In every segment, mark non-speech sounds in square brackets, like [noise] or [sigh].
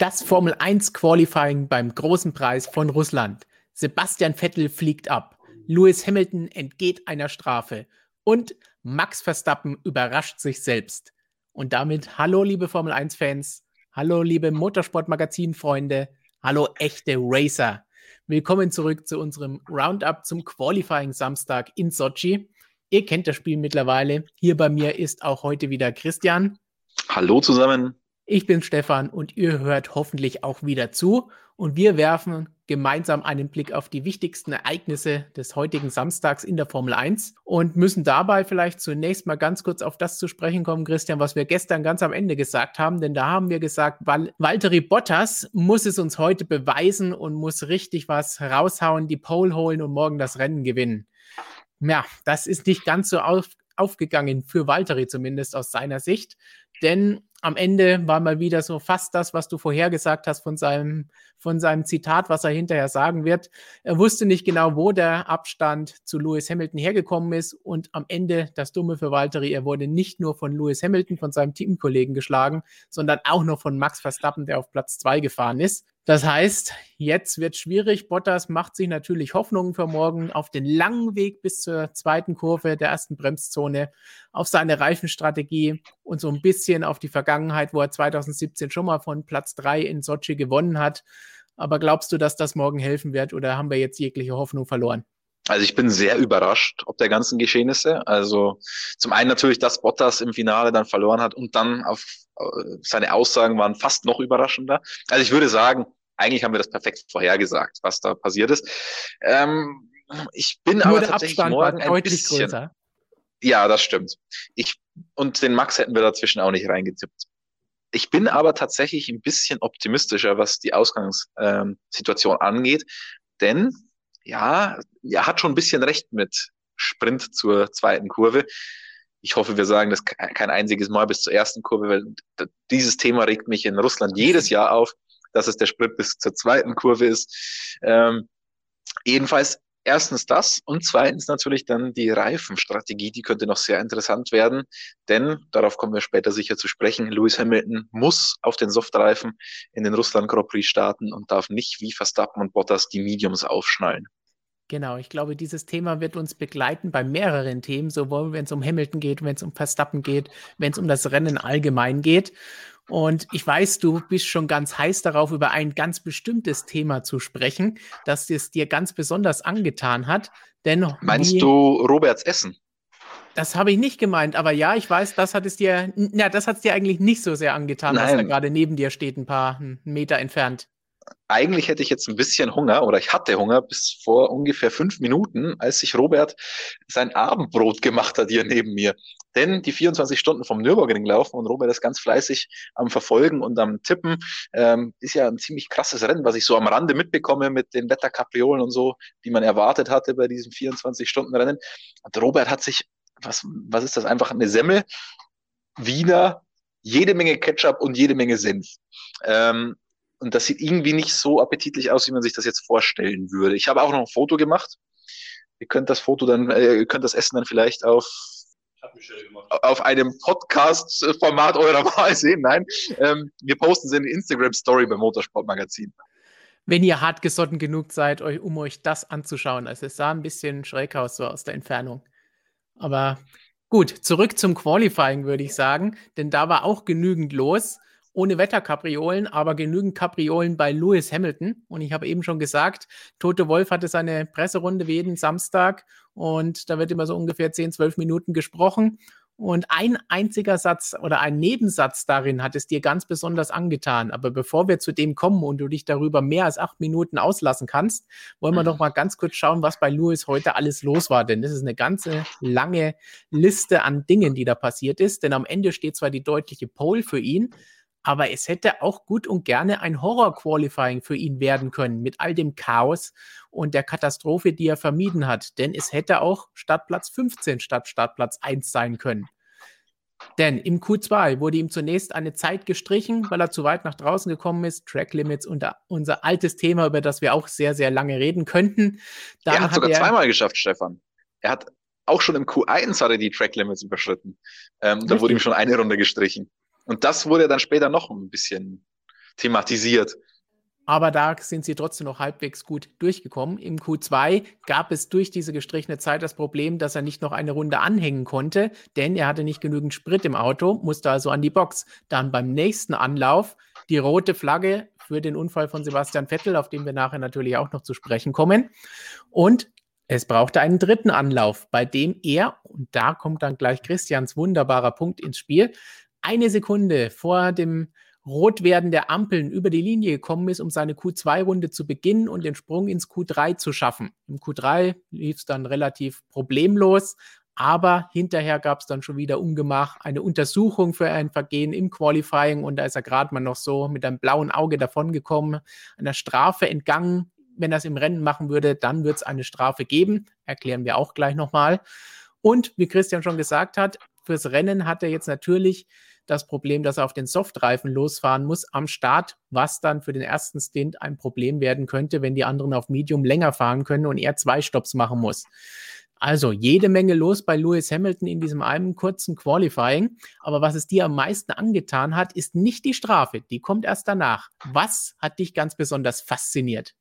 Das Formel 1 Qualifying beim großen Preis von Russland. Sebastian Vettel fliegt ab. Lewis Hamilton entgeht einer Strafe. Und Max Verstappen überrascht sich selbst. Und damit hallo, liebe Formel 1-Fans. Hallo, liebe Motorsport-Magazin-Freunde. Hallo, echte Racer. Willkommen zurück zu unserem Roundup zum Qualifying Samstag in Sochi. Ihr kennt das Spiel mittlerweile. Hier bei mir ist auch heute wieder Christian. Hallo zusammen. Ich bin Stefan und ihr hört hoffentlich auch wieder zu. Und wir werfen gemeinsam einen Blick auf die wichtigsten Ereignisse des heutigen Samstags in der Formel 1 und müssen dabei vielleicht zunächst mal ganz kurz auf das zu sprechen kommen, Christian, was wir gestern ganz am Ende gesagt haben. Denn da haben wir gesagt, Val Valtteri Bottas muss es uns heute beweisen und muss richtig was raushauen, die Pole holen und morgen das Rennen gewinnen. Ja, das ist nicht ganz so auf, aufgegangen, für Valtteri zumindest aus seiner Sicht. Denn am Ende war mal wieder so fast das, was du vorhergesagt hast von seinem, von seinem Zitat, was er hinterher sagen wird. Er wusste nicht genau, wo der Abstand zu Lewis Hamilton hergekommen ist und am Ende das Dumme für Valtteri, er wurde nicht nur von Lewis Hamilton, von seinem Teamkollegen geschlagen, sondern auch noch von Max Verstappen, der auf Platz zwei gefahren ist. Das heißt, jetzt wird schwierig. Bottas macht sich natürlich Hoffnungen für morgen auf den langen Weg bis zur zweiten Kurve der ersten Bremszone, auf seine Reifenstrategie und so ein bisschen auf die Vergangenheit, wo er 2017 schon mal von Platz drei in Sochi gewonnen hat. Aber glaubst du, dass das morgen helfen wird oder haben wir jetzt jegliche Hoffnung verloren? Also ich bin sehr überrascht ob der ganzen Geschehnisse. Also zum einen natürlich, dass Bottas im Finale dann verloren hat und dann auf äh, seine Aussagen waren fast noch überraschender. Also ich würde sagen, eigentlich haben wir das perfekt vorhergesagt, was da passiert ist. Ähm, ich bin Nur aber tatsächlich Abstand morgen ein bisschen. Größer. Ja, das stimmt. Ich, und den Max hätten wir dazwischen auch nicht reingetippt. Ich bin aber tatsächlich ein bisschen optimistischer, was die Ausgangssituation ähm, angeht, denn ja, er hat schon ein bisschen recht mit Sprint zur zweiten Kurve. Ich hoffe, wir sagen das kein einziges Mal bis zur ersten Kurve, weil dieses Thema regt mich in Russland jedes Jahr auf dass es der Sprit bis zur zweiten Kurve ist. Ähm, jedenfalls erstens das und zweitens natürlich dann die Reifenstrategie, die könnte noch sehr interessant werden, denn darauf kommen wir später sicher zu sprechen. Lewis Hamilton muss auf den Softreifen in den Russland Grand Prix starten und darf nicht wie Verstappen und Bottas die Mediums aufschnallen. Genau, ich glaube, dieses Thema wird uns begleiten bei mehreren Themen, sowohl wenn es um Hamilton geht, wenn es um Verstappen geht, wenn es um das Rennen allgemein geht. Und ich weiß, du bist schon ganz heiß darauf, über ein ganz bestimmtes Thema zu sprechen, das es dir ganz besonders angetan hat. Denn Meinst du Roberts Essen? Das habe ich nicht gemeint, aber ja, ich weiß, das hat es dir, na, das hat es dir eigentlich nicht so sehr angetan, Nein. dass er gerade neben dir steht, ein paar Meter entfernt eigentlich hätte ich jetzt ein bisschen Hunger oder ich hatte Hunger bis vor ungefähr fünf Minuten, als sich Robert sein Abendbrot gemacht hat hier neben mir. Denn die 24 Stunden vom Nürburgring laufen und Robert ist ganz fleißig am Verfolgen und am Tippen. Ähm, ist ja ein ziemlich krasses Rennen, was ich so am Rande mitbekomme mit den Wetterkapriolen und so, die man erwartet hatte bei diesem 24-Stunden-Rennen. Und Robert hat sich, was, was ist das, einfach eine Semmel, Wiener, jede Menge Ketchup und jede Menge Senf. Ähm, und das sieht irgendwie nicht so appetitlich aus, wie man sich das jetzt vorstellen würde. Ich habe auch noch ein Foto gemacht. Ihr könnt das Foto dann, äh, ihr könnt das Essen dann vielleicht auf auf einem Podcast-Format eurer [laughs] Wahl sehen. Nein, ähm, wir posten sie in die Instagram-Story beim Motorsport-Magazin. Wenn ihr hartgesotten genug seid, euch, um euch das anzuschauen. Also es sah ein bisschen schräg aus, so aus der Entfernung. Aber gut, zurück zum Qualifying, würde ich sagen. Denn da war auch genügend los ohne Wetterkapriolen, aber genügend Kapriolen bei Lewis Hamilton. Und ich habe eben schon gesagt, Tote Wolf hatte seine Presserunde wie jeden Samstag und da wird immer so ungefähr 10, 12 Minuten gesprochen. Und ein einziger Satz oder ein Nebensatz darin hat es dir ganz besonders angetan. Aber bevor wir zu dem kommen und du dich darüber mehr als acht Minuten auslassen kannst, wollen wir doch mal ganz kurz schauen, was bei Lewis heute alles los war. Denn das ist eine ganze lange Liste an Dingen, die da passiert ist. Denn am Ende steht zwar die deutliche Pole für ihn, aber es hätte auch gut und gerne ein Horror-Qualifying für ihn werden können, mit all dem Chaos und der Katastrophe, die er vermieden hat. Denn es hätte auch Startplatz 15 statt Startplatz 1 sein können. Denn im Q2 wurde ihm zunächst eine Zeit gestrichen, weil er zu weit nach draußen gekommen ist. Track Limits, unser, unser altes Thema, über das wir auch sehr, sehr lange reden könnten. Dann er hat, hat sogar er, zweimal geschafft, Stefan. Er hat auch schon im Q1 hat er die Track Limits überschritten. Ähm, da wurde ihm schon eine Runde gestrichen. Und das wurde dann später noch ein bisschen thematisiert aber da sind sie trotzdem noch halbwegs gut durchgekommen. Im Q2 gab es durch diese gestrichene Zeit das Problem, dass er nicht noch eine Runde anhängen konnte, denn er hatte nicht genügend Sprit im Auto, musste also an die Box. Dann beim nächsten Anlauf die rote Flagge für den Unfall von Sebastian Vettel, auf den wir nachher natürlich auch noch zu sprechen kommen. Und es brauchte einen dritten Anlauf, bei dem er, und da kommt dann gleich Christians wunderbarer Punkt ins Spiel, eine Sekunde vor dem Rotwerden der Ampeln über die Linie gekommen ist, um seine Q2-Runde zu beginnen und den Sprung ins Q3 zu schaffen. Im Q3 lief es dann relativ problemlos, aber hinterher gab es dann schon wieder Ungemach, eine Untersuchung für ein Vergehen im Qualifying und da ist er gerade mal noch so mit einem blauen Auge davongekommen, einer Strafe entgangen. Wenn er es im Rennen machen würde, dann wird es eine Strafe geben. Erklären wir auch gleich nochmal. Und wie Christian schon gesagt hat, fürs Rennen hat er jetzt natürlich das Problem, dass er auf den Softreifen losfahren muss am Start, was dann für den ersten Stint ein Problem werden könnte, wenn die anderen auf Medium länger fahren können und er zwei Stops machen muss. Also jede Menge los bei Lewis Hamilton in diesem einen kurzen Qualifying. Aber was es dir am meisten angetan hat, ist nicht die Strafe. Die kommt erst danach. Was hat dich ganz besonders fasziniert?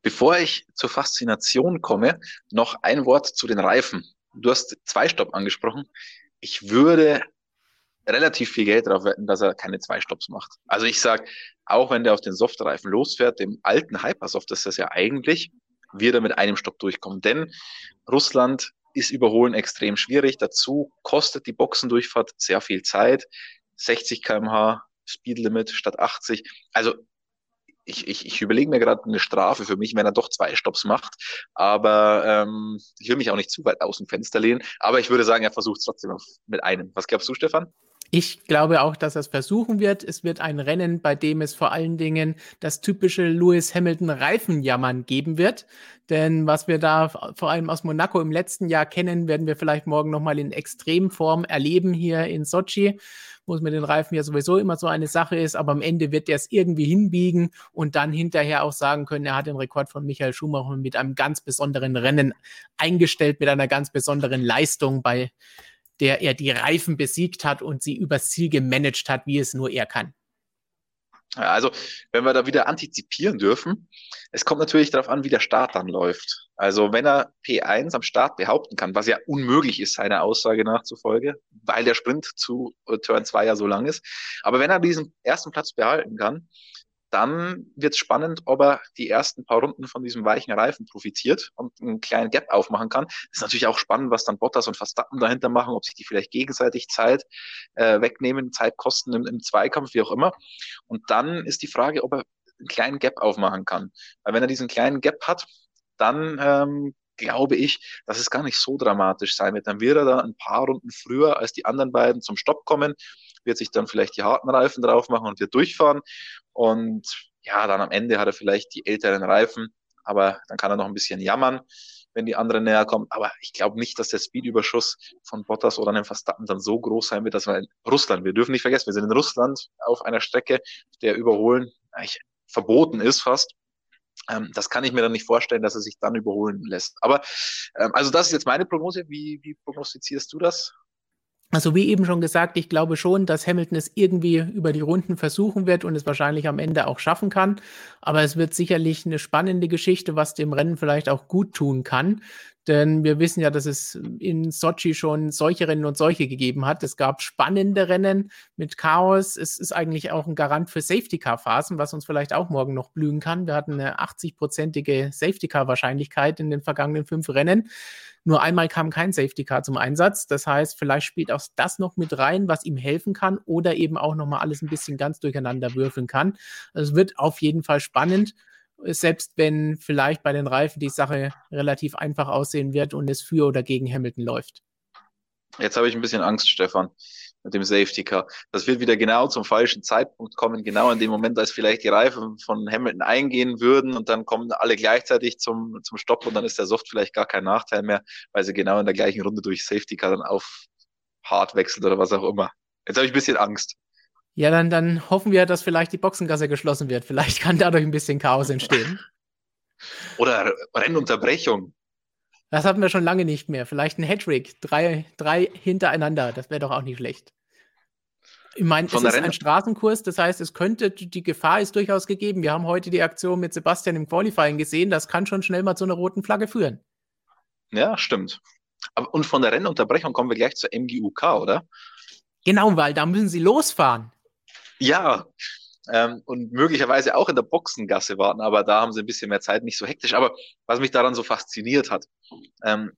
Bevor ich zur Faszination komme, noch ein Wort zu den Reifen. Du hast zwei Stopp angesprochen. Ich würde relativ viel Geld darauf wetten, dass er keine zwei Stops macht. Also ich sage, auch wenn der auf den Softreifen losfährt, dem alten Hypersoft ist das ja eigentlich, wird er mit einem Stopp durchkommen. Denn Russland ist Überholen extrem schwierig. Dazu kostet die Boxendurchfahrt sehr viel Zeit. 60 kmh Speedlimit statt 80. Also ich, ich, ich überlege mir gerade eine Strafe für mich, wenn er doch zwei Stops macht. Aber ähm, ich will mich auch nicht zu weit aus dem Fenster lehnen. Aber ich würde sagen, er versucht es trotzdem mit einem. Was glaubst du, Stefan? Ich glaube auch, dass er es versuchen wird. Es wird ein Rennen, bei dem es vor allen Dingen das typische Lewis Hamilton Reifenjammern geben wird. Denn was wir da vor allem aus Monaco im letzten Jahr kennen, werden wir vielleicht morgen nochmal in Extremform erleben hier in Sochi, wo es mit den Reifen ja sowieso immer so eine Sache ist. Aber am Ende wird er es irgendwie hinbiegen und dann hinterher auch sagen können, er hat den Rekord von Michael Schumacher mit einem ganz besonderen Rennen eingestellt, mit einer ganz besonderen Leistung bei der er die Reifen besiegt hat und sie übers Ziel gemanagt hat, wie es nur er kann. Also, wenn wir da wieder antizipieren dürfen, es kommt natürlich darauf an, wie der Start dann läuft. Also, wenn er P1 am Start behaupten kann, was ja unmöglich ist, seiner Aussage nachzufolge, weil der Sprint zu Turn 2 ja so lang ist. Aber wenn er diesen ersten Platz behalten kann, dann wird es spannend, ob er die ersten paar Runden von diesem weichen Reifen profitiert und einen kleinen Gap aufmachen kann. Das ist natürlich auch spannend, was dann Bottas und Verstappen dahinter machen, ob sich die vielleicht gegenseitig Zeit äh, wegnehmen, Zeit kosten im, im Zweikampf, wie auch immer. Und dann ist die Frage, ob er einen kleinen Gap aufmachen kann. Weil wenn er diesen kleinen Gap hat, dann ähm, glaube ich, dass es gar nicht so dramatisch sein wird. Dann wird er dann ein paar Runden früher als die anderen beiden zum Stopp kommen wird sich dann vielleicht die harten Reifen drauf machen und wird durchfahren. Und ja, dann am Ende hat er vielleicht die älteren Reifen, aber dann kann er noch ein bisschen jammern, wenn die anderen näher kommen. Aber ich glaube nicht, dass der Speedüberschuss von Bottas oder einem Verstappen dann so groß sein wird, dass wir in Russland, wir dürfen nicht vergessen, wir sind in Russland auf einer Strecke, der Überholen eigentlich verboten ist fast. Ähm, das kann ich mir dann nicht vorstellen, dass er sich dann überholen lässt. Aber ähm, also das ist jetzt meine Prognose. Wie, wie prognostizierst du das? Also wie eben schon gesagt, ich glaube schon, dass Hamilton es irgendwie über die Runden versuchen wird und es wahrscheinlich am Ende auch schaffen kann. Aber es wird sicherlich eine spannende Geschichte, was dem Rennen vielleicht auch gut tun kann. Denn wir wissen ja, dass es in Sochi schon solche Rennen und solche gegeben hat. Es gab spannende Rennen mit Chaos. Es ist eigentlich auch ein Garant für Safety-Car-Phasen, was uns vielleicht auch morgen noch blühen kann. Wir hatten eine 80-prozentige Safety-Car-Wahrscheinlichkeit in den vergangenen fünf Rennen. Nur einmal kam kein Safety Car zum Einsatz. Das heißt, vielleicht spielt auch das noch mit rein, was ihm helfen kann oder eben auch nochmal alles ein bisschen ganz durcheinander würfeln kann. Also es wird auf jeden Fall spannend, selbst wenn vielleicht bei den Reifen die Sache relativ einfach aussehen wird und es für oder gegen Hamilton läuft. Jetzt habe ich ein bisschen Angst, Stefan mit dem Safety Car. Das wird wieder genau zum falschen Zeitpunkt kommen, genau in dem Moment, als vielleicht die Reifen von Hamilton eingehen würden und dann kommen alle gleichzeitig zum, zum Stopp und dann ist der Soft vielleicht gar kein Nachteil mehr, weil sie genau in der gleichen Runde durch Safety Car dann auf hart wechselt oder was auch immer. Jetzt habe ich ein bisschen Angst. Ja, dann, dann hoffen wir, dass vielleicht die Boxengasse geschlossen wird. Vielleicht kann dadurch ein bisschen Chaos entstehen. [laughs] Oder Rennunterbrechung. Das hatten wir schon lange nicht mehr. Vielleicht ein Hattrick, drei, drei hintereinander. Das wäre doch auch nicht schlecht. Ich meine, es ist ein Straßenkurs, das heißt, es könnte, die Gefahr ist durchaus gegeben. Wir haben heute die Aktion mit Sebastian im Qualifying gesehen, das kann schon schnell mal zu einer roten Flagge führen. Ja, stimmt. Und von der Rennunterbrechung kommen wir gleich zur MGUK, oder? Genau, weil da müssen sie losfahren. Ja, ähm, und möglicherweise auch in der Boxengasse warten, aber da haben sie ein bisschen mehr Zeit, nicht so hektisch. Aber was mich daran so fasziniert hat, ähm,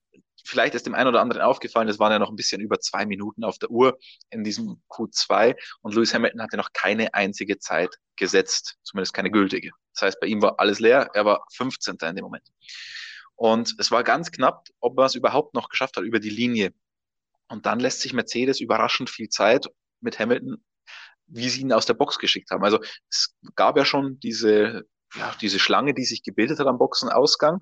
vielleicht ist dem einen oder anderen aufgefallen, es waren ja noch ein bisschen über zwei Minuten auf der Uhr in diesem Q2 und Lewis Hamilton hatte noch keine einzige Zeit gesetzt, zumindest keine gültige. Das heißt, bei ihm war alles leer, er war 15. in dem Moment. Und es war ganz knapp, ob er es überhaupt noch geschafft hat über die Linie. Und dann lässt sich Mercedes überraschend viel Zeit mit Hamilton wie sie ihn aus der Box geschickt haben. Also es gab ja schon diese, ja, diese Schlange, die sich gebildet hat am Boxenausgang.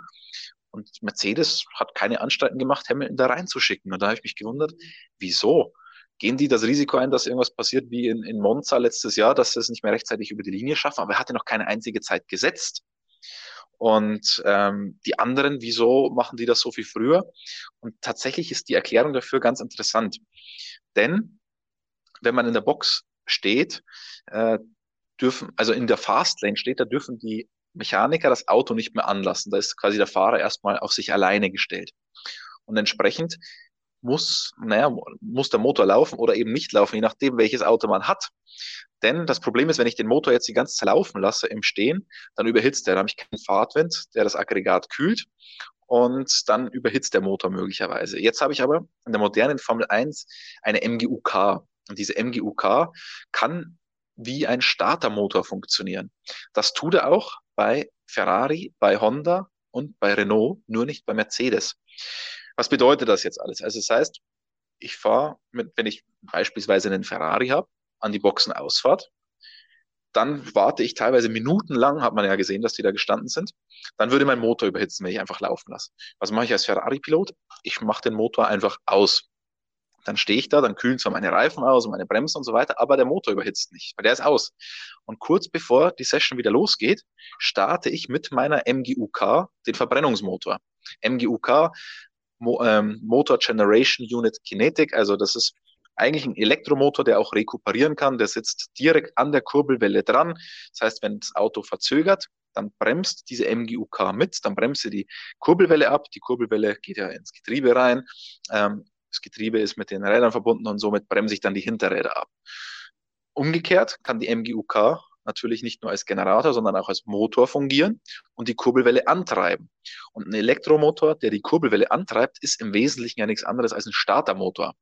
Und Mercedes hat keine Anstalten gemacht, Hamilton da reinzuschicken. Und da habe ich mich gewundert, wieso? Gehen die das Risiko ein, dass irgendwas passiert wie in, in Monza letztes Jahr, dass sie es nicht mehr rechtzeitig über die Linie schaffen? Aber er hatte noch keine einzige Zeit gesetzt. Und ähm, die anderen, wieso machen die das so viel früher? Und tatsächlich ist die Erklärung dafür ganz interessant. Denn wenn man in der Box steht, äh, dürfen, also in der Fastlane steht, da dürfen die Mechaniker das Auto nicht mehr anlassen. Da ist quasi der Fahrer erstmal auf sich alleine gestellt. Und entsprechend muss, naja, muss der Motor laufen oder eben nicht laufen, je nachdem, welches Auto man hat. Denn das Problem ist, wenn ich den Motor jetzt die ganze Zeit laufen lasse im Stehen, dann überhitzt er. Dann habe ich keinen Fahrtwind, der das Aggregat kühlt und dann überhitzt der Motor möglicherweise. Jetzt habe ich aber in der modernen Formel 1 eine MGUK. Und diese MGUK kann wie ein Startermotor funktionieren. Das tut er auch bei Ferrari, bei Honda und bei Renault, nur nicht bei Mercedes. Was bedeutet das jetzt alles? Also das heißt, ich fahre, wenn ich beispielsweise einen Ferrari habe, an die Boxenausfahrt, dann warte ich teilweise minutenlang, hat man ja gesehen, dass die da gestanden sind. Dann würde mein Motor überhitzen, wenn ich einfach laufen lasse. Was mache ich als Ferrari-Pilot? Ich mache den Motor einfach aus. Dann stehe ich da, dann kühlen zwar meine Reifen aus und meine Bremsen und so weiter, aber der Motor überhitzt nicht, weil der ist aus. Und kurz bevor die Session wieder losgeht, starte ich mit meiner MGUK den Verbrennungsmotor. MGUK, Mo ähm, Motor Generation Unit Kinetic, also das ist eigentlich ein Elektromotor, der auch rekuperieren kann. Der sitzt direkt an der Kurbelwelle dran. Das heißt, wenn das Auto verzögert, dann bremst diese MGUK mit, dann bremst sie die Kurbelwelle ab. Die Kurbelwelle geht ja ins Getriebe rein. Ähm, das Getriebe ist mit den Rädern verbunden und somit bremse ich dann die Hinterräder ab. Umgekehrt kann die MGUK natürlich nicht nur als Generator, sondern auch als Motor fungieren und die Kurbelwelle antreiben. Und ein Elektromotor, der die Kurbelwelle antreibt, ist im Wesentlichen ja nichts anderes als ein Startermotor.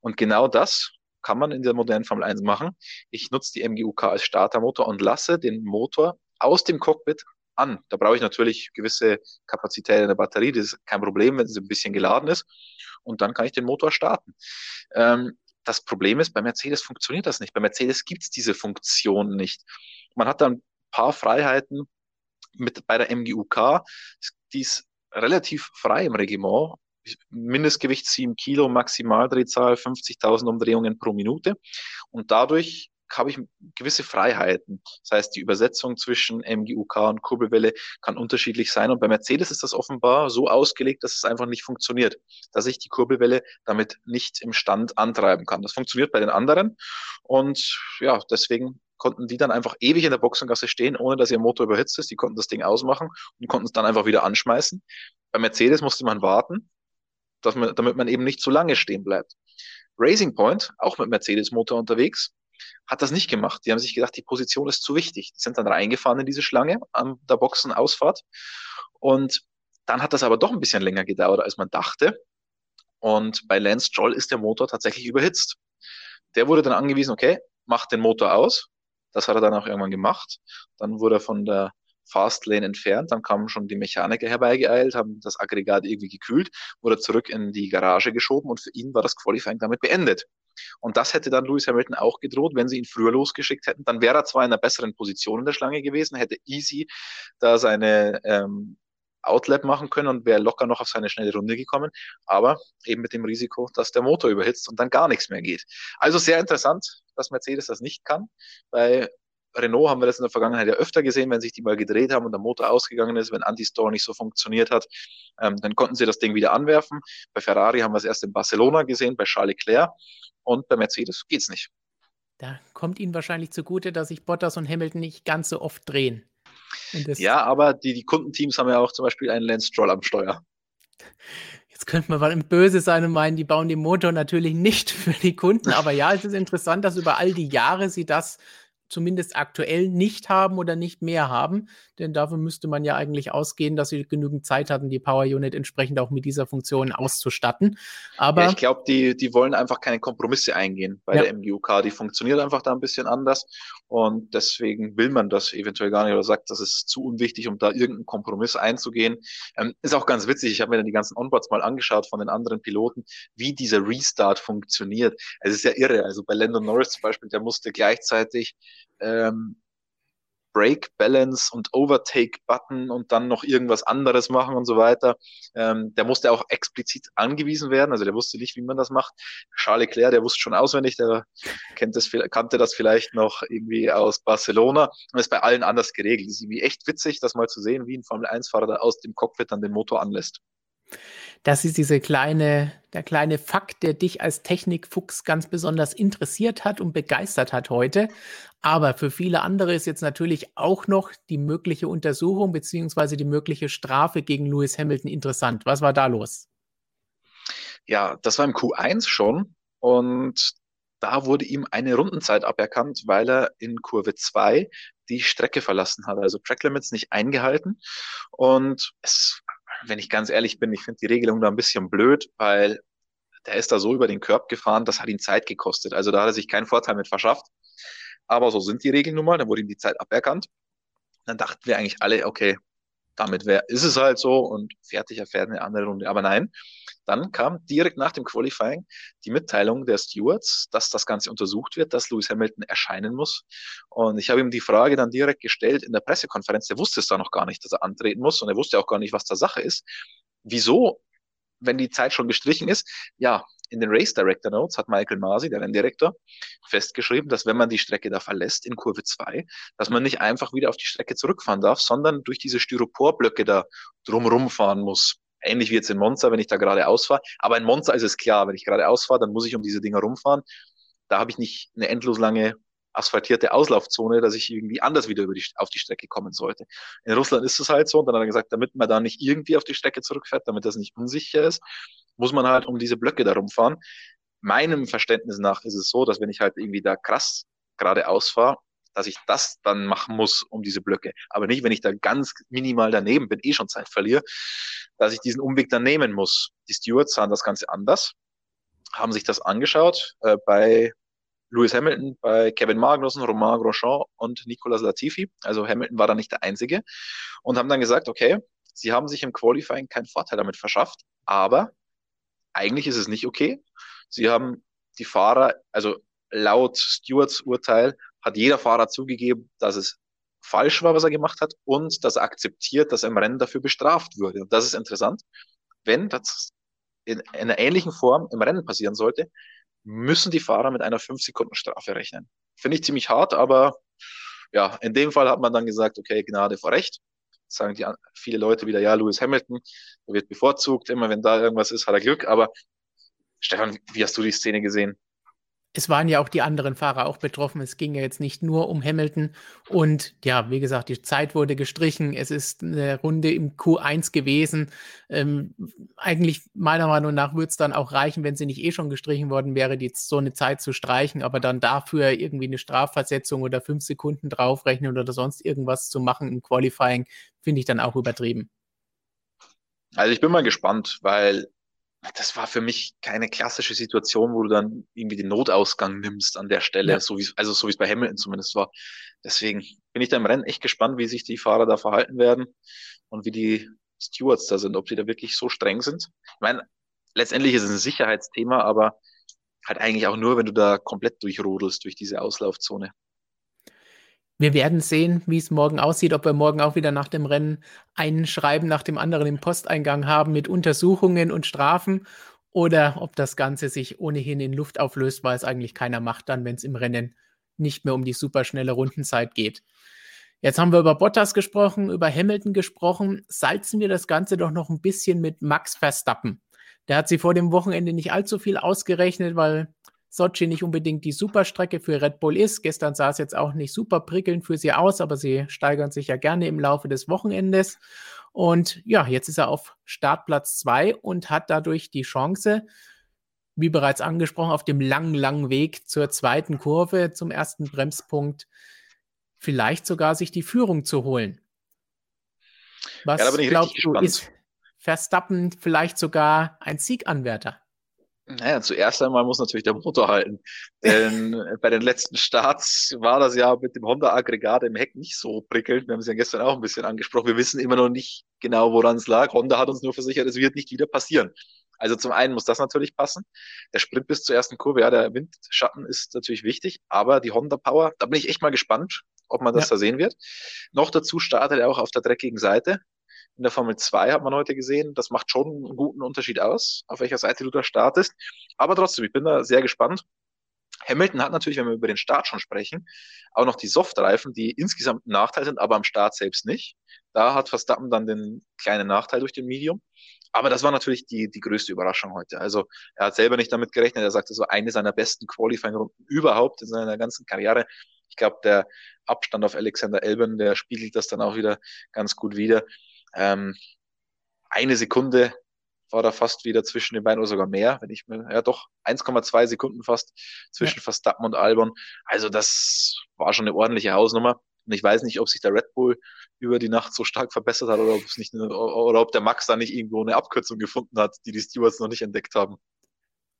Und genau das kann man in der modernen Formel 1 machen. Ich nutze die MGUK als Startermotor und lasse den Motor aus dem Cockpit an. Da brauche ich natürlich gewisse Kapazität in der Batterie. Das ist kein Problem, wenn sie ein bisschen geladen ist und dann kann ich den Motor starten. Ähm, das Problem ist, bei Mercedes funktioniert das nicht. Bei Mercedes gibt es diese Funktion nicht. Man hat dann ein paar Freiheiten mit bei der MGUK, die ist relativ frei im Regiment. Mindestgewicht 7 Kilo, Maximaldrehzahl 50.000 Umdrehungen pro Minute. Und dadurch habe ich gewisse Freiheiten. Das heißt, die Übersetzung zwischen MGUK und Kurbelwelle kann unterschiedlich sein. Und bei Mercedes ist das offenbar so ausgelegt, dass es einfach nicht funktioniert, dass ich die Kurbelwelle damit nicht im Stand antreiben kann. Das funktioniert bei den anderen. Und ja, deswegen konnten die dann einfach ewig in der Boxengasse stehen, ohne dass ihr Motor überhitzt ist. Die konnten das Ding ausmachen und konnten es dann einfach wieder anschmeißen. Bei Mercedes musste man warten, dass man, damit man eben nicht zu lange stehen bleibt. Racing Point, auch mit Mercedes-Motor unterwegs, hat das nicht gemacht. Die haben sich gedacht, die Position ist zu wichtig. Die sind dann reingefahren in diese Schlange an der Boxenausfahrt. Und dann hat das aber doch ein bisschen länger gedauert, als man dachte. Und bei Lance Stroll ist der Motor tatsächlich überhitzt. Der wurde dann angewiesen, okay, mach den Motor aus. Das hat er dann auch irgendwann gemacht. Dann wurde er von der Fastlane entfernt. Dann kamen schon die Mechaniker herbeigeeilt, haben das Aggregat irgendwie gekühlt, wurde zurück in die Garage geschoben und für ihn war das Qualifying damit beendet. Und das hätte dann Lewis Hamilton auch gedroht, wenn sie ihn früher losgeschickt hätten. Dann wäre er zwar in einer besseren Position in der Schlange gewesen, hätte easy da seine ähm, Outlap machen können und wäre locker noch auf seine schnelle Runde gekommen, aber eben mit dem Risiko, dass der Motor überhitzt und dann gar nichts mehr geht. Also sehr interessant, dass Mercedes das nicht kann. Bei Renault haben wir das in der Vergangenheit ja öfter gesehen, wenn sich die mal gedreht haben und der Motor ausgegangen ist, wenn Anti-Store nicht so funktioniert hat, ähm, dann konnten sie das Ding wieder anwerfen. Bei Ferrari haben wir es erst in Barcelona gesehen, bei Charles Leclerc und bei Mercedes geht's nicht. Da kommt Ihnen wahrscheinlich zugute, dass sich Bottas und Hamilton nicht ganz so oft drehen. ja, aber die, die Kundenteams haben ja auch zum Beispiel einen Lance Stroll am Steuer. Jetzt könnte man mal böse sein und meinen, die bauen den Motor natürlich nicht [laughs] für die Kunden. Aber ja, es ist interessant, dass über all die Jahre sie das zumindest aktuell nicht haben oder nicht mehr haben. Denn dafür müsste man ja eigentlich ausgehen, dass sie genügend Zeit hatten, die Power Unit entsprechend auch mit dieser Funktion auszustatten. Aber ja, ich glaube, die, die wollen einfach keine Kompromisse eingehen bei ja. der MGUK. Die funktioniert einfach da ein bisschen anders. Und deswegen will man das eventuell gar nicht oder sagt, das ist zu unwichtig, um da irgendeinen Kompromiss einzugehen. Ähm, ist auch ganz witzig. Ich habe mir dann die ganzen Onboards mal angeschaut von den anderen Piloten, wie dieser Restart funktioniert. Es ist ja irre. Also bei Landon Norris zum Beispiel, der musste gleichzeitig ähm, Break Balance und Overtake Button und dann noch irgendwas anderes machen und so weiter. Ähm, der musste auch explizit angewiesen werden, also der wusste nicht, wie man das macht. Charles Leclerc, der wusste schon auswendig, der kennt das, kannte das vielleicht noch irgendwie aus Barcelona und ist bei allen anders geregelt. Es ist irgendwie echt witzig, das mal zu sehen, wie ein Formel 1-Fahrer da aus dem Cockpit dann den Motor anlässt. Das ist diese kleine, der kleine Fakt, der dich als Technikfuchs ganz besonders interessiert hat und begeistert hat heute. Aber für viele andere ist jetzt natürlich auch noch die mögliche Untersuchung beziehungsweise die mögliche Strafe gegen Lewis Hamilton interessant. Was war da los? Ja, das war im Q1 schon und da wurde ihm eine Rundenzeit aberkannt, weil er in Kurve 2 die Strecke verlassen hat, also Track Limits nicht eingehalten. Und es wenn ich ganz ehrlich bin, ich finde die Regelung da ein bisschen blöd, weil der ist da so über den Körb gefahren, das hat ihn Zeit gekostet. Also da hat er sich keinen Vorteil mit verschafft. Aber so sind die Regeln nun mal, dann wurde ihm die Zeit aberkannt. Dann dachten wir eigentlich alle, okay, damit wär, ist es halt so und fertig, er fährt eine andere Runde. Aber nein, dann kam direkt nach dem Qualifying die Mitteilung der Stewards, dass das Ganze untersucht wird, dass Lewis Hamilton erscheinen muss. Und ich habe ihm die Frage dann direkt gestellt in der Pressekonferenz. Der wusste es da noch gar nicht, dass er antreten muss und er wusste auch gar nicht, was da Sache ist. Wieso, wenn die Zeit schon gestrichen ist? Ja, in den Race Director Notes hat Michael Masi, der Renndirektor, festgeschrieben, dass wenn man die Strecke da verlässt in Kurve 2, dass man nicht einfach wieder auf die Strecke zurückfahren darf, sondern durch diese Styroporblöcke da drumherum fahren muss. Ähnlich wie jetzt in Monza, wenn ich da gerade ausfahre. Aber in Monza ist es klar, wenn ich gerade ausfahre, dann muss ich um diese Dinger rumfahren. Da habe ich nicht eine endlos lange asphaltierte Auslaufzone, dass ich irgendwie anders wieder über die, auf die Strecke kommen sollte. In Russland ist es halt so, und dann hat er gesagt, damit man da nicht irgendwie auf die Strecke zurückfährt, damit das nicht unsicher ist, muss man halt um diese Blöcke darum fahren. Meinem Verständnis nach ist es so, dass wenn ich halt irgendwie da krass geradeaus fahre, dass ich das dann machen muss um diese Blöcke. Aber nicht, wenn ich da ganz minimal daneben bin, eh schon Zeit verliere, dass ich diesen Umweg dann nehmen muss. Die Stewards sahen das Ganze anders, haben sich das angeschaut äh, bei Lewis Hamilton, bei Kevin Magnussen, Romain Grosjean und Nicolas Latifi. Also Hamilton war da nicht der Einzige und haben dann gesagt, okay, sie haben sich im Qualifying keinen Vorteil damit verschafft, aber eigentlich ist es nicht okay. Sie haben die Fahrer, also laut Stewards Urteil, hat jeder Fahrer zugegeben, dass es falsch war, was er gemacht hat und dass er akzeptiert, dass er im Rennen dafür bestraft würde. Und das ist interessant. Wenn das in einer ähnlichen Form im Rennen passieren sollte, müssen die Fahrer mit einer 5-Sekunden-Strafe rechnen. Finde ich ziemlich hart, aber ja, in dem Fall hat man dann gesagt, okay, Gnade vor Recht sagen die viele Leute wieder, ja, Lewis Hamilton, der wird bevorzugt, immer wenn da irgendwas ist, hat er Glück. Aber Stefan, wie hast du die Szene gesehen? Es waren ja auch die anderen Fahrer auch betroffen. Es ging ja jetzt nicht nur um Hamilton. Und ja, wie gesagt, die Zeit wurde gestrichen. Es ist eine Runde im Q1 gewesen. Ähm, eigentlich meiner Meinung nach würde es dann auch reichen, wenn sie nicht eh schon gestrichen worden wäre, die, so eine Zeit zu streichen, aber dann dafür irgendwie eine Strafversetzung oder fünf Sekunden draufrechnen oder sonst irgendwas zu machen im Qualifying, finde ich dann auch übertrieben. Also ich bin mal gespannt, weil das war für mich keine klassische Situation, wo du dann irgendwie den Notausgang nimmst an der Stelle, ja. so wie also so wie es bei Hamilton zumindest war. Deswegen bin ich da im Rennen echt gespannt, wie sich die Fahrer da verhalten werden und wie die Stewards da sind, ob die da wirklich so streng sind. Ich meine, letztendlich ist es ein Sicherheitsthema, aber halt eigentlich auch nur, wenn du da komplett durchrodelst durch diese Auslaufzone. Wir werden sehen, wie es morgen aussieht, ob wir morgen auch wieder nach dem Rennen ein Schreiben nach dem anderen im Posteingang haben mit Untersuchungen und Strafen oder ob das Ganze sich ohnehin in Luft auflöst, weil es eigentlich keiner macht dann, wenn es im Rennen nicht mehr um die superschnelle Rundenzeit geht. Jetzt haben wir über Bottas gesprochen, über Hamilton gesprochen. Salzen wir das Ganze doch noch ein bisschen mit Max Verstappen. Der hat sie vor dem Wochenende nicht allzu viel ausgerechnet, weil Sochi nicht unbedingt die Superstrecke für Red Bull ist. Gestern sah es jetzt auch nicht super prickelnd für sie aus, aber sie steigern sich ja gerne im Laufe des Wochenendes. Und ja, jetzt ist er auf Startplatz 2 und hat dadurch die Chance, wie bereits angesprochen, auf dem langen, langen Weg zur zweiten Kurve, zum ersten Bremspunkt, vielleicht sogar sich die Führung zu holen. Was ja, glaubst du, gespannt. ist Verstappen vielleicht sogar ein Sieganwärter? Naja, zuerst einmal muss natürlich der Motor halten. Denn [laughs] bei den letzten Starts war das ja mit dem Honda-Aggregat im Heck nicht so prickelnd. Wir haben es ja gestern auch ein bisschen angesprochen. Wir wissen immer noch nicht genau, woran es lag. Honda hat uns nur versichert, es wird nicht wieder passieren. Also zum einen muss das natürlich passen. Der Sprint bis zur ersten Kurve, ja, der Windschatten ist natürlich wichtig, aber die Honda Power, da bin ich echt mal gespannt, ob man das ja. da sehen wird. Noch dazu startet er auch auf der dreckigen Seite. In der Formel 2 hat man heute gesehen, das macht schon einen guten Unterschied aus, auf welcher Seite du da startest. Aber trotzdem, ich bin da sehr gespannt. Hamilton hat natürlich, wenn wir über den Start schon sprechen, auch noch die Softreifen, die insgesamt ein Nachteil sind, aber am Start selbst nicht. Da hat Verstappen dann den kleinen Nachteil durch den Medium. Aber das war natürlich die, die größte Überraschung heute. Also er hat selber nicht damit gerechnet. Er sagte, so eine seiner besten Qualifying-Runden überhaupt in seiner ganzen Karriere. Ich glaube, der Abstand auf Alexander Elben, der spiegelt das dann auch wieder ganz gut wider. Ähm, eine Sekunde war da fast wieder zwischen den beiden oder sogar mehr, wenn ich mir, ja doch, 1,2 Sekunden fast zwischen ja. Verstappen und Albon. Also das war schon eine ordentliche Hausnummer. Und ich weiß nicht, ob sich der Red Bull über die Nacht so stark verbessert hat oder ob es nicht eine, oder ob der Max da nicht irgendwo eine Abkürzung gefunden hat, die die Stewards noch nicht entdeckt haben.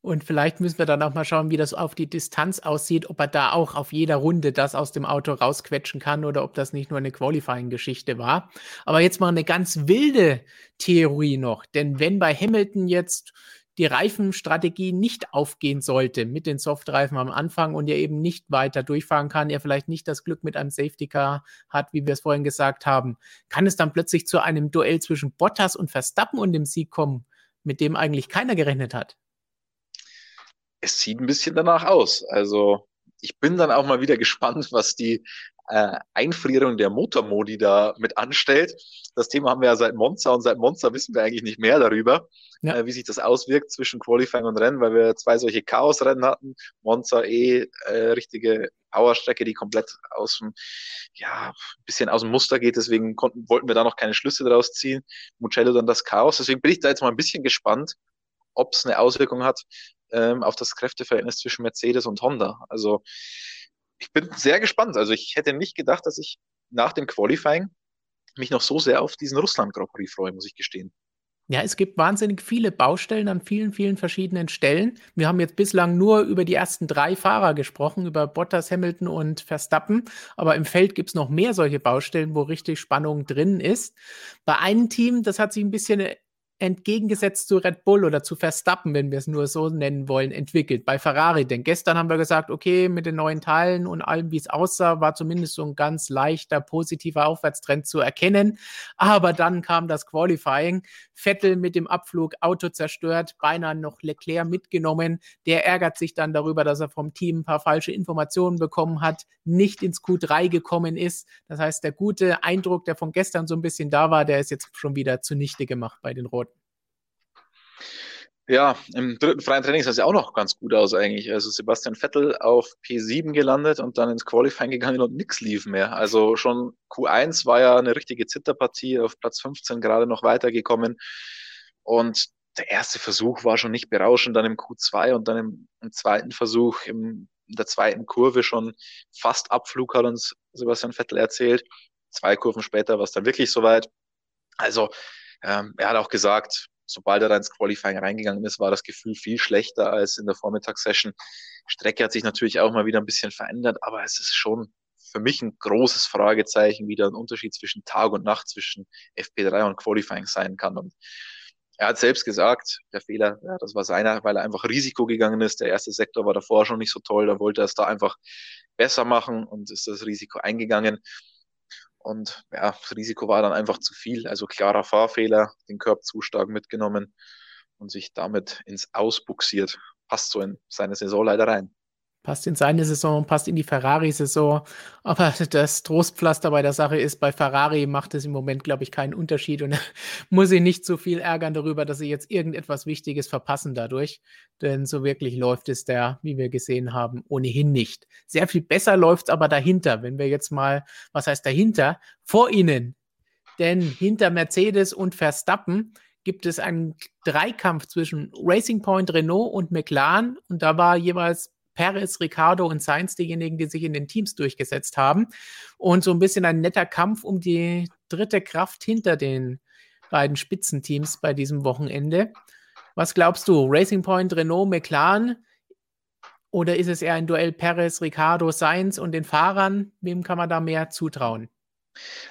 Und vielleicht müssen wir dann auch mal schauen, wie das auf die Distanz aussieht, ob er da auch auf jeder Runde das aus dem Auto rausquetschen kann oder ob das nicht nur eine Qualifying-Geschichte war. Aber jetzt mal eine ganz wilde Theorie noch. Denn wenn bei Hamilton jetzt die Reifenstrategie nicht aufgehen sollte mit den Softreifen am Anfang und er eben nicht weiter durchfahren kann, er vielleicht nicht das Glück mit einem Safety Car hat, wie wir es vorhin gesagt haben, kann es dann plötzlich zu einem Duell zwischen Bottas und Verstappen und dem Sieg kommen, mit dem eigentlich keiner gerechnet hat es sieht ein bisschen danach aus. Also ich bin dann auch mal wieder [laughs] gespannt, was die äh, Einfrierung der Motormodi da mit anstellt. Das Thema haben wir ja seit Monza und seit Monza wissen wir eigentlich nicht mehr darüber, ja. äh, wie sich das auswirkt zwischen Qualifying und Rennen, weil wir zwei solche Chaosrennen hatten. Monza eh äh, richtige Powerstrecke, die komplett aus dem, ja, bisschen aus dem Muster geht, deswegen konnten, wollten wir da noch keine Schlüsse draus ziehen. Mugello dann das Chaos, deswegen bin ich da jetzt mal ein bisschen gespannt, ob es eine Auswirkung hat ähm, auf das Kräfteverhältnis zwischen Mercedes und Honda. Also ich bin sehr gespannt. Also ich hätte nicht gedacht, dass ich nach dem Qualifying mich noch so sehr auf diesen Russland Grand Prix freue, muss ich gestehen. Ja, es gibt wahnsinnig viele Baustellen an vielen, vielen verschiedenen Stellen. Wir haben jetzt bislang nur über die ersten drei Fahrer gesprochen, über Bottas, Hamilton und Verstappen. Aber im Feld gibt es noch mehr solche Baustellen, wo richtig Spannung drin ist. Bei einem Team, das hat sich ein bisschen entgegengesetzt zu Red Bull oder zu Verstappen, wenn wir es nur so nennen wollen, entwickelt. Bei Ferrari, denn gestern haben wir gesagt, okay, mit den neuen Teilen und allem, wie es aussah, war zumindest so ein ganz leichter positiver Aufwärtstrend zu erkennen. Aber dann kam das Qualifying. Vettel mit dem Abflug, Auto zerstört, beinahe noch Leclerc mitgenommen. Der ärgert sich dann darüber, dass er vom Team ein paar falsche Informationen bekommen hat, nicht ins Q3 gekommen ist. Das heißt, der gute Eindruck, der von gestern so ein bisschen da war, der ist jetzt schon wieder zunichte gemacht bei den Roten. Ja, im dritten freien Training sah es ja auch noch ganz gut aus eigentlich. Also Sebastian Vettel auf P7 gelandet und dann ins Qualifying gegangen und nichts lief mehr. Also schon Q1 war ja eine richtige Zitterpartie, auf Platz 15 gerade noch weitergekommen. Und der erste Versuch war schon nicht berauschend, dann im Q2 und dann im, im zweiten Versuch im, in der zweiten Kurve schon fast Abflug, hat uns Sebastian Vettel erzählt. Zwei Kurven später war es dann wirklich soweit. Also ähm, er hat auch gesagt, sobald er da ins Qualifying reingegangen ist, war das Gefühl viel schlechter als in der Vormittagssession. Strecke hat sich natürlich auch mal wieder ein bisschen verändert, aber es ist schon für mich ein großes Fragezeichen, wie da ein Unterschied zwischen Tag und Nacht zwischen FP3 und Qualifying sein kann. Und er hat selbst gesagt, der Fehler, ja, das war seiner, weil er einfach Risiko gegangen ist. Der erste Sektor war davor schon nicht so toll, da wollte er es da einfach besser machen und ist das Risiko eingegangen. Und ja, das Risiko war dann einfach zu viel. Also klarer Fahrfehler, den Körper zu stark mitgenommen und sich damit ins Ausbuxiert. Passt so in seine Saison leider rein. Passt in seine Saison, passt in die Ferrari-Saison. Aber [laughs] das Trostpflaster bei der Sache ist, bei Ferrari macht es im Moment, glaube ich, keinen Unterschied und [laughs] muss sich nicht so viel ärgern darüber, dass sie jetzt irgendetwas Wichtiges verpassen dadurch. Denn so wirklich läuft es da, wie wir gesehen haben, ohnehin nicht. Sehr viel besser läuft es aber dahinter. Wenn wir jetzt mal, was heißt dahinter? Vor ihnen. Denn hinter Mercedes und Verstappen gibt es einen Dreikampf zwischen Racing Point, Renault und McLaren. Und da war jeweils Perez, Ricardo und Sainz diejenigen, die sich in den Teams durchgesetzt haben. Und so ein bisschen ein netter Kampf um die dritte Kraft hinter den beiden Spitzenteams bei diesem Wochenende. Was glaubst du? Racing Point, Renault, McLaren? Oder ist es eher ein Duell Perez, Ricardo, Sainz und den Fahrern? Wem kann man da mehr zutrauen?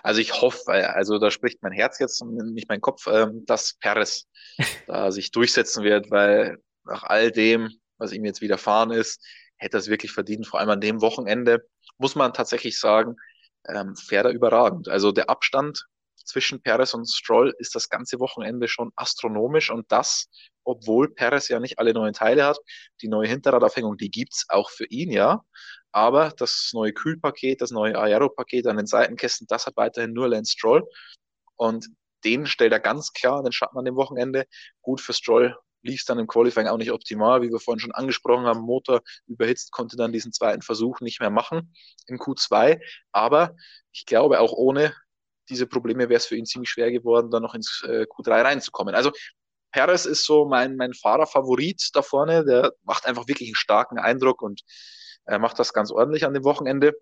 Also ich hoffe, also da spricht mein Herz jetzt und nicht mein Kopf, ähm, dass Perez [laughs] da sich durchsetzen wird, weil nach all dem, was ihm jetzt widerfahren ist, hätte er es wirklich verdient. Vor allem an dem Wochenende muss man tatsächlich sagen, ähm, fährt er überragend. Also der Abstand zwischen Perez und Stroll ist das ganze Wochenende schon astronomisch und das, obwohl Perez ja nicht alle neuen Teile hat. Die neue Hinterradaufhängung, die gibt's auch für ihn, ja. Aber das neue Kühlpaket, das neue Aero-Paket an den Seitenkästen, das hat weiterhin nur Lance Stroll. Und den stellt er ganz klar in den Schatten an dem Wochenende. Gut für Stroll lief es dann im Qualifying auch nicht optimal, wie wir vorhin schon angesprochen haben. Motor überhitzt, konnte dann diesen zweiten Versuch nicht mehr machen im Q2. Aber ich glaube, auch ohne diese Probleme wäre es für ihn ziemlich schwer geworden, dann noch ins äh, Q3 reinzukommen. Also Perez ist so mein, mein Fahrerfavorit da vorne. Der macht einfach wirklich einen starken Eindruck und er macht das ganz ordentlich an dem Wochenende.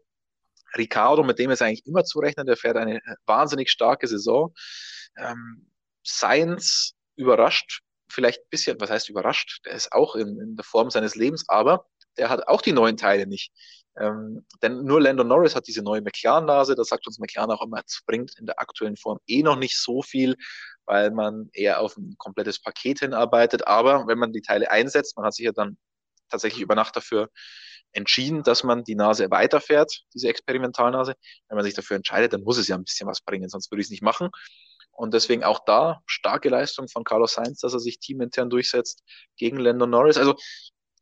Ricardo, mit dem ist eigentlich immer zu rechnen, der fährt eine wahnsinnig starke Saison. Ähm, Sainz überrascht, vielleicht ein bisschen, was heißt überrascht, der ist auch in, in der Form seines Lebens, aber der hat auch die neuen Teile nicht. Ähm, denn nur Lando Norris hat diese neue McLaren-Nase, das sagt uns McLaren auch immer, es bringt in der aktuellen Form eh noch nicht so viel, weil man eher auf ein komplettes Paket hinarbeitet. Aber wenn man die Teile einsetzt, man hat sich ja dann tatsächlich über Nacht dafür entschieden, dass man die Nase weiterfährt, diese Experimentalnase. Wenn man sich dafür entscheidet, dann muss es ja ein bisschen was bringen, sonst würde ich es nicht machen. Und deswegen auch da starke Leistung von Carlos Sainz, dass er sich teamintern durchsetzt gegen Lando Norris. Also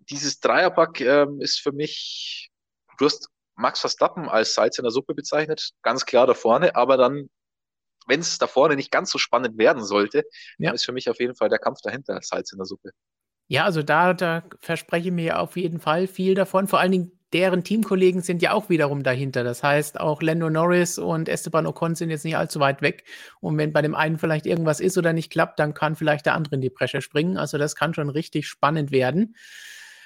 dieses Dreierpack ähm, ist für mich, du hast Max Verstappen als Salz in der Suppe bezeichnet, ganz klar da vorne, aber dann, wenn es da vorne nicht ganz so spannend werden sollte, ja. ist für mich auf jeden Fall der Kampf dahinter als Salz in der Suppe. Ja, also da, da verspreche ich mir auf jeden Fall viel davon. Vor allen Dingen deren Teamkollegen sind ja auch wiederum dahinter. Das heißt, auch Lando Norris und Esteban Ocon sind jetzt nicht allzu weit weg. Und wenn bei dem einen vielleicht irgendwas ist oder nicht klappt, dann kann vielleicht der andere in die Bresche springen. Also das kann schon richtig spannend werden.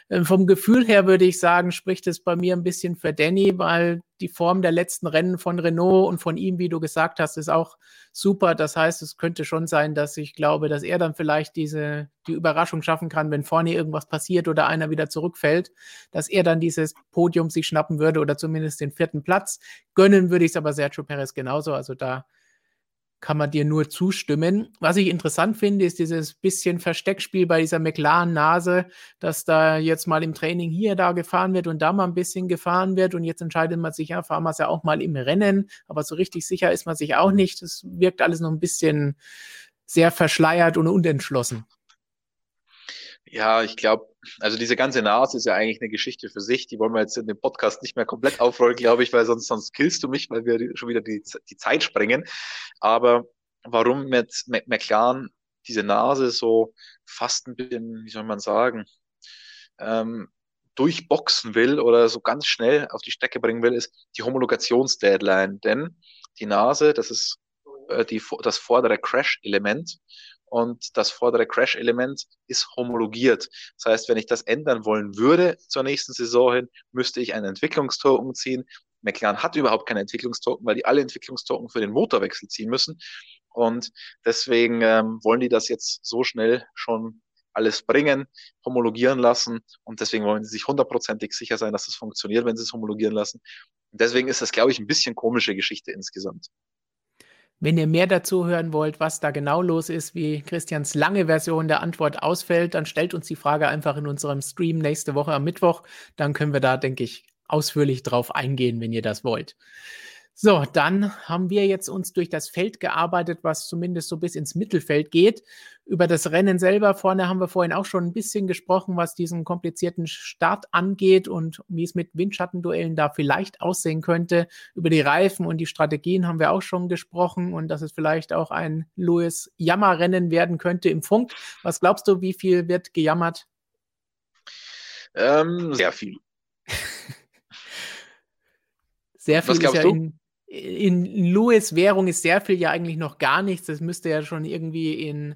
Ähm, vom Gefühl her würde ich sagen, spricht es bei mir ein bisschen für Danny, weil die Form der letzten Rennen von Renault und von ihm, wie du gesagt hast, ist auch super. Das heißt, es könnte schon sein, dass ich glaube, dass er dann vielleicht diese, die Überraschung schaffen kann, wenn vorne irgendwas passiert oder einer wieder zurückfällt, dass er dann dieses Podium sich schnappen würde oder zumindest den vierten Platz. Gönnen würde ich es aber Sergio Perez genauso. Also da kann man dir nur zustimmen. Was ich interessant finde, ist dieses bisschen Versteckspiel bei dieser McLaren-Nase, dass da jetzt mal im Training hier, da gefahren wird und da mal ein bisschen gefahren wird und jetzt entscheidet man sich, ja, fahren wir es ja auch mal im Rennen, aber so richtig sicher ist man sich auch nicht. Das wirkt alles noch ein bisschen sehr verschleiert und unentschlossen. Ja, ich glaube, also diese ganze Nase ist ja eigentlich eine Geschichte für sich. Die wollen wir jetzt in dem Podcast nicht mehr komplett aufrollen, glaube ich, weil sonst, sonst killst du mich, weil wir schon wieder die, die Zeit sprengen. Aber warum mit McLaren diese Nase so fast ein bisschen, wie soll man sagen, ähm, durchboxen will oder so ganz schnell auf die Strecke bringen will, ist die Homologationsdeadline. Denn die Nase, das ist äh, die, das vordere Crash-Element und das vordere Crash-Element ist homologiert. Das heißt, wenn ich das ändern wollen würde zur nächsten Saison hin, müsste ich ein Entwicklungstoken ziehen. McLaren hat überhaupt keine Entwicklungstoken, weil die alle Entwicklungstoken für den Motorwechsel ziehen müssen. Und deswegen ähm, wollen die das jetzt so schnell schon alles bringen, homologieren lassen. Und deswegen wollen sie sich hundertprozentig sicher sein, dass das funktioniert, wenn sie es homologieren lassen. Und deswegen ist das, glaube ich, ein bisschen komische Geschichte insgesamt. Wenn ihr mehr dazu hören wollt, was da genau los ist, wie Christians lange Version der Antwort ausfällt, dann stellt uns die Frage einfach in unserem Stream nächste Woche am Mittwoch. Dann können wir da, denke ich, ausführlich drauf eingehen, wenn ihr das wollt. So, dann haben wir jetzt uns durch das Feld gearbeitet, was zumindest so bis ins Mittelfeld geht. Über das Rennen selber vorne haben wir vorhin auch schon ein bisschen gesprochen, was diesen komplizierten Start angeht und wie es mit Windschattenduellen da vielleicht aussehen könnte. Über die Reifen und die Strategien haben wir auch schon gesprochen und dass es vielleicht auch ein Louis Jammerrennen werden könnte im Funk. Was glaubst du, wie viel wird gejammert? Ähm, sehr viel. sehr viel Was glaubst ist ja du? in in Louis Währung ist sehr viel ja eigentlich noch gar nichts. Das müsste ja schon irgendwie in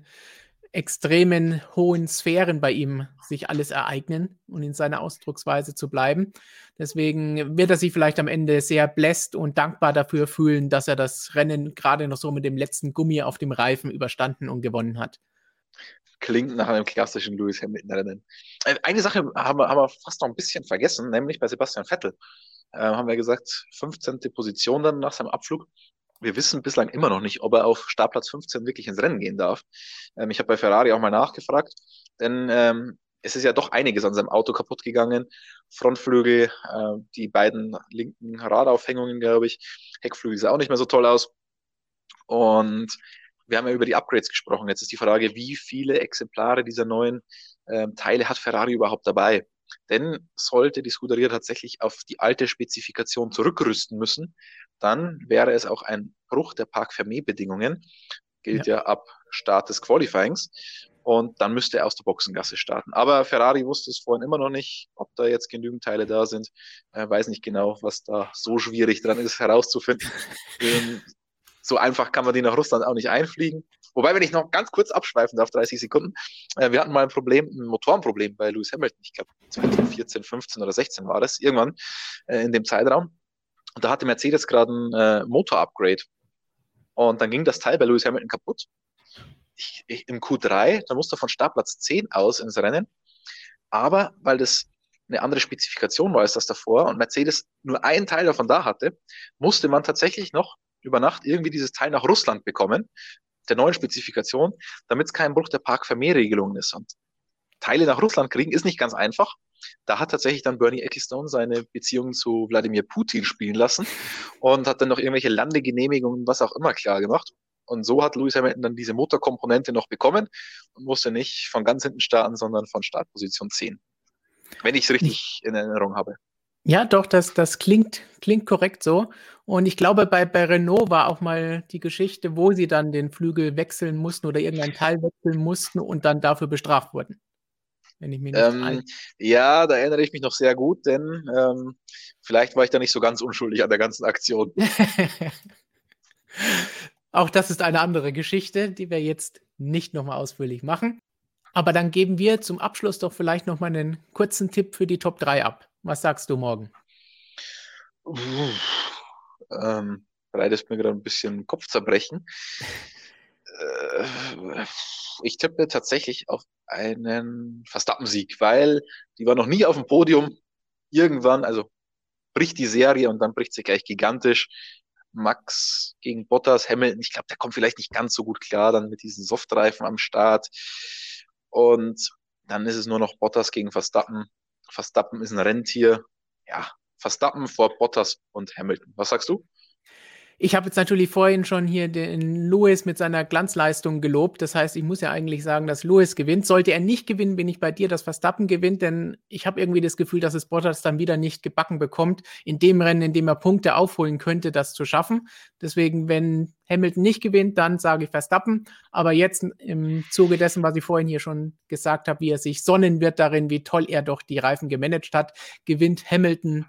extremen hohen Sphären bei ihm sich alles ereignen und in seiner Ausdrucksweise zu bleiben. Deswegen wird er sich vielleicht am Ende sehr bläst und dankbar dafür fühlen, dass er das Rennen gerade noch so mit dem letzten Gummi auf dem Reifen überstanden und gewonnen hat. Klingt nach einem klassischen Lewis Hamilton-Rennen. Äh, eine Sache haben wir, haben wir fast noch ein bisschen vergessen, nämlich bei Sebastian Vettel äh, haben wir gesagt, 15. Position dann nach seinem Abflug. Wir wissen bislang immer noch nicht, ob er auf Startplatz 15 wirklich ins Rennen gehen darf. Ähm, ich habe bei Ferrari auch mal nachgefragt, denn ähm, es ist ja doch einiges an seinem Auto kaputt gegangen. Frontflügel, äh, die beiden linken Radaufhängungen, glaube ich. Heckflügel sah auch nicht mehr so toll aus. Und wir haben ja über die Upgrades gesprochen. Jetzt ist die Frage, wie viele Exemplare dieser neuen äh, Teile hat Ferrari überhaupt dabei? Denn sollte die Scuderia tatsächlich auf die alte Spezifikation zurückrüsten müssen, dann wäre es auch ein Bruch der Park-Fermé-Bedingungen, gilt ja. ja ab Start des Qualifyings. Und dann müsste er aus der Boxengasse starten. Aber Ferrari wusste es vorhin immer noch nicht, ob da jetzt genügend Teile da sind. Er weiß nicht genau, was da so schwierig dran ist, herauszufinden. [laughs] Ähm, so einfach kann man die nach Russland auch nicht einfliegen. Wobei, wenn ich noch ganz kurz abschweifen darf, 30 Sekunden, äh, wir hatten mal ein Problem, ein Motorenproblem bei Lewis Hamilton. Ich glaube, 2014, 15 oder 16 war das, irgendwann äh, in dem Zeitraum. Und da hatte Mercedes gerade ein äh, Motor-Upgrade. Und dann ging das Teil bei Lewis Hamilton kaputt. Ich, ich, Im Q3, da musste er von Startplatz 10 aus ins Rennen. Aber weil das eine andere Spezifikation war als das davor und Mercedes nur einen Teil davon da hatte, musste man tatsächlich noch über Nacht irgendwie dieses Teil nach Russland bekommen, der neuen Spezifikation, damit es kein Bruch der Park-Vermehrregelungen ist. Und Teile nach Russland kriegen ist nicht ganz einfach. Da hat tatsächlich dann Bernie Ecclestone seine Beziehung zu Wladimir Putin spielen lassen und hat dann noch irgendwelche Landegenehmigungen, was auch immer klar gemacht. Und so hat Lewis Hamilton dann diese Motorkomponente noch bekommen und musste nicht von ganz hinten starten, sondern von Startposition 10. Wenn ich es richtig in Erinnerung habe. Ja, doch, das, das klingt, klingt korrekt so. Und ich glaube, bei, bei Renault war auch mal die Geschichte, wo sie dann den Flügel wechseln mussten oder irgendein Teil wechseln mussten und dann dafür bestraft wurden. Wenn ich mich nicht ähm, ja, da erinnere ich mich noch sehr gut, denn ähm, vielleicht war ich da nicht so ganz unschuldig an der ganzen Aktion. [laughs] auch das ist eine andere Geschichte, die wir jetzt nicht nochmal ausführlich machen. Aber dann geben wir zum Abschluss doch vielleicht nochmal einen kurzen Tipp für die Top 3 ab. Was sagst du morgen? ähm, bereitest mir gerade ein bisschen Kopfzerbrechen. Äh, ich tippe tatsächlich auf einen Verstappen-Sieg, weil die war noch nie auf dem Podium. Irgendwann, also bricht die Serie und dann bricht sie gleich gigantisch. Max gegen Bottas, Hamilton, ich glaube, der kommt vielleicht nicht ganz so gut klar dann mit diesen Softreifen am Start. Und dann ist es nur noch Bottas gegen Verstappen. Verstappen ist ein Rentier. Ja, Verstappen vor Bottas und Hamilton. Was sagst du? Ich habe jetzt natürlich vorhin schon hier den Lewis mit seiner Glanzleistung gelobt. Das heißt, ich muss ja eigentlich sagen, dass Lewis gewinnt. Sollte er nicht gewinnen, bin ich bei dir, dass Verstappen gewinnt, denn ich habe irgendwie das Gefühl, dass es Bottas dann wieder nicht gebacken bekommt, in dem Rennen, in dem er Punkte aufholen könnte, das zu schaffen. Deswegen, wenn Hamilton nicht gewinnt, dann sage ich Verstappen. Aber jetzt im Zuge dessen, was ich vorhin hier schon gesagt habe, wie er sich sonnen wird darin, wie toll er doch die Reifen gemanagt hat, gewinnt Hamilton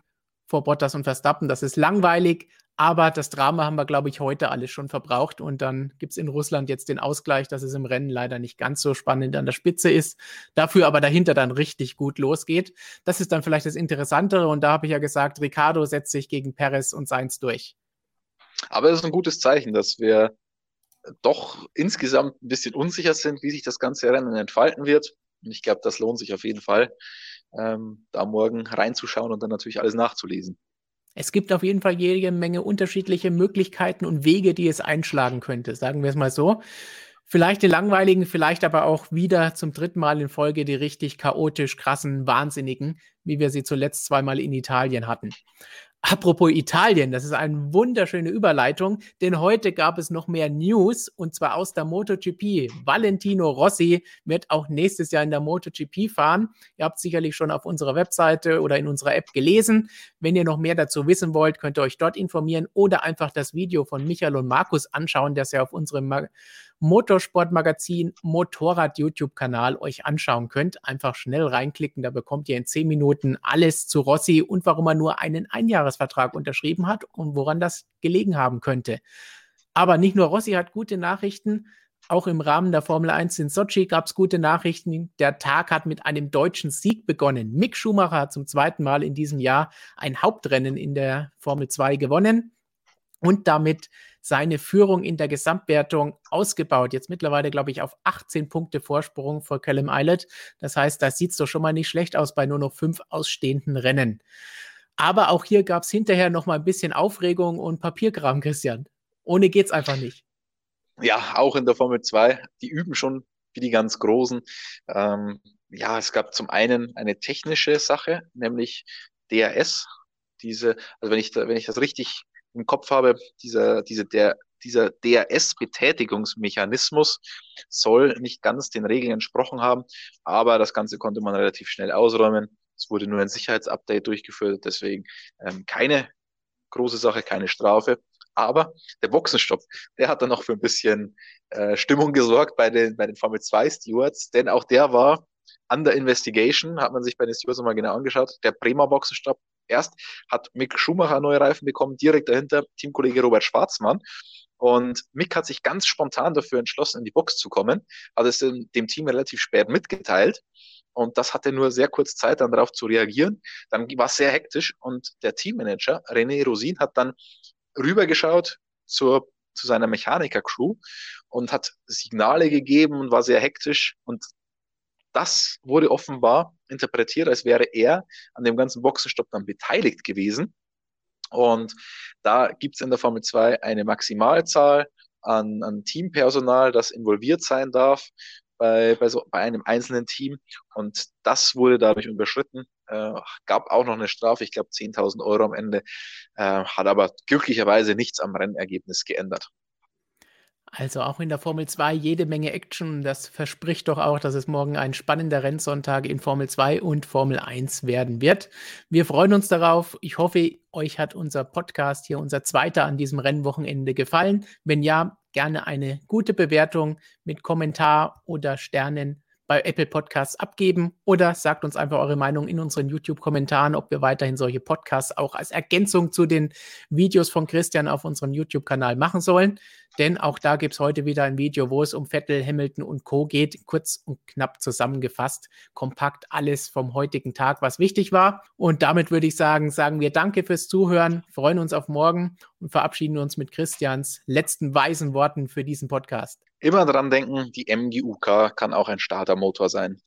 vor Bottas und Verstappen. Das ist langweilig, aber das Drama haben wir, glaube ich, heute alles schon verbraucht. Und dann gibt es in Russland jetzt den Ausgleich, dass es im Rennen leider nicht ganz so spannend an der Spitze ist. Dafür aber dahinter dann richtig gut losgeht. Das ist dann vielleicht das Interessantere. Und da habe ich ja gesagt, Ricardo setzt sich gegen Perez und Sainz durch. Aber es ist ein gutes Zeichen, dass wir doch insgesamt ein bisschen unsicher sind, wie sich das ganze Rennen entfalten wird. Und ich glaube, das lohnt sich auf jeden Fall, ähm, da morgen reinzuschauen und dann natürlich alles nachzulesen. Es gibt auf jeden Fall jede Menge unterschiedliche Möglichkeiten und Wege, die es einschlagen könnte, sagen wir es mal so. Vielleicht die langweiligen, vielleicht aber auch wieder zum dritten Mal in Folge die richtig chaotisch krassen, wahnsinnigen, wie wir sie zuletzt zweimal in Italien hatten. Apropos Italien, das ist eine wunderschöne Überleitung, denn heute gab es noch mehr News und zwar aus der MotoGP. Valentino Rossi wird auch nächstes Jahr in der MotoGP fahren. Ihr habt sicherlich schon auf unserer Webseite oder in unserer App gelesen. Wenn ihr noch mehr dazu wissen wollt, könnt ihr euch dort informieren oder einfach das Video von Michael und Markus anschauen, das ihr auf unserem Motorsportmagazin Motorrad YouTube-Kanal euch anschauen könnt. Einfach schnell reinklicken, da bekommt ihr in zehn Minuten alles zu Rossi und warum er nur einen Einjahresvertrag unterschrieben hat und woran das gelegen haben könnte. Aber nicht nur Rossi hat gute Nachrichten, auch im Rahmen der Formel 1 in Sochi gab es gute Nachrichten. Der Tag hat mit einem deutschen Sieg begonnen. Mick Schumacher hat zum zweiten Mal in diesem Jahr ein Hauptrennen in der Formel 2 gewonnen und damit seine Führung in der Gesamtwertung ausgebaut. Jetzt mittlerweile, glaube ich, auf 18 Punkte Vorsprung vor Callum Eilert. Das heißt, da sieht es doch schon mal nicht schlecht aus bei nur noch fünf ausstehenden Rennen. Aber auch hier gab es hinterher noch mal ein bisschen Aufregung und Papierkram, Christian. Ohne geht es einfach nicht. Ja, auch in der Formel 2. Die üben schon wie die ganz Großen. Ähm, ja, es gab zum einen eine technische Sache, nämlich DRS. Diese, also wenn ich, wenn ich das richtig im Kopf habe, dieser, diese, der, dieser DRS-Betätigungsmechanismus soll nicht ganz den Regeln entsprochen haben, aber das Ganze konnte man relativ schnell ausräumen. Es wurde nur ein Sicherheitsupdate durchgeführt, deswegen ähm, keine große Sache, keine Strafe. Aber der Boxenstopp, der hat dann noch für ein bisschen äh, Stimmung gesorgt bei den, bei den Formel 2 Stewards, denn auch der war under investigation, hat man sich bei den Stewards nochmal genau angeschaut. Der Bremer Boxenstopp Erst hat Mick Schumacher neue Reifen bekommen, direkt dahinter Teamkollege Robert Schwarzmann. Und Mick hat sich ganz spontan dafür entschlossen, in die Box zu kommen, hat es dem, Team relativ spät mitgeteilt. Und das hatte nur sehr kurz Zeit, dann darauf zu reagieren. Dann war es sehr hektisch und der Teammanager René Rosin hat dann rübergeschaut zur, zu seiner Mechaniker-Crew und hat Signale gegeben und war sehr hektisch. Und das wurde offenbar interpretiert, als wäre er an dem ganzen Boxenstopp dann beteiligt gewesen. Und da gibt es in der Formel 2 eine Maximalzahl an, an Teampersonal, das involviert sein darf bei, bei, so, bei einem einzelnen Team. Und das wurde dadurch überschritten. Äh, gab auch noch eine Strafe, ich glaube 10.000 Euro am Ende, äh, hat aber glücklicherweise nichts am Rennergebnis geändert. Also auch in der Formel 2 jede Menge Action. Das verspricht doch auch, dass es morgen ein spannender Rennsonntag in Formel 2 und Formel 1 werden wird. Wir freuen uns darauf. Ich hoffe, euch hat unser Podcast hier, unser zweiter an diesem Rennwochenende gefallen. Wenn ja, gerne eine gute Bewertung mit Kommentar oder Sternen bei Apple Podcasts abgeben oder sagt uns einfach eure Meinung in unseren YouTube-Kommentaren, ob wir weiterhin solche Podcasts auch als Ergänzung zu den Videos von Christian auf unserem YouTube-Kanal machen sollen. Denn auch da gibt es heute wieder ein Video, wo es um Vettel, Hamilton und Co. geht. Kurz und knapp zusammengefasst, kompakt alles vom heutigen Tag, was wichtig war. Und damit würde ich sagen, sagen wir Danke fürs Zuhören, freuen uns auf morgen und verabschieden uns mit Christians letzten weisen Worten für diesen Podcast. Immer dran denken, die MGUK kann auch ein Startermotor sein.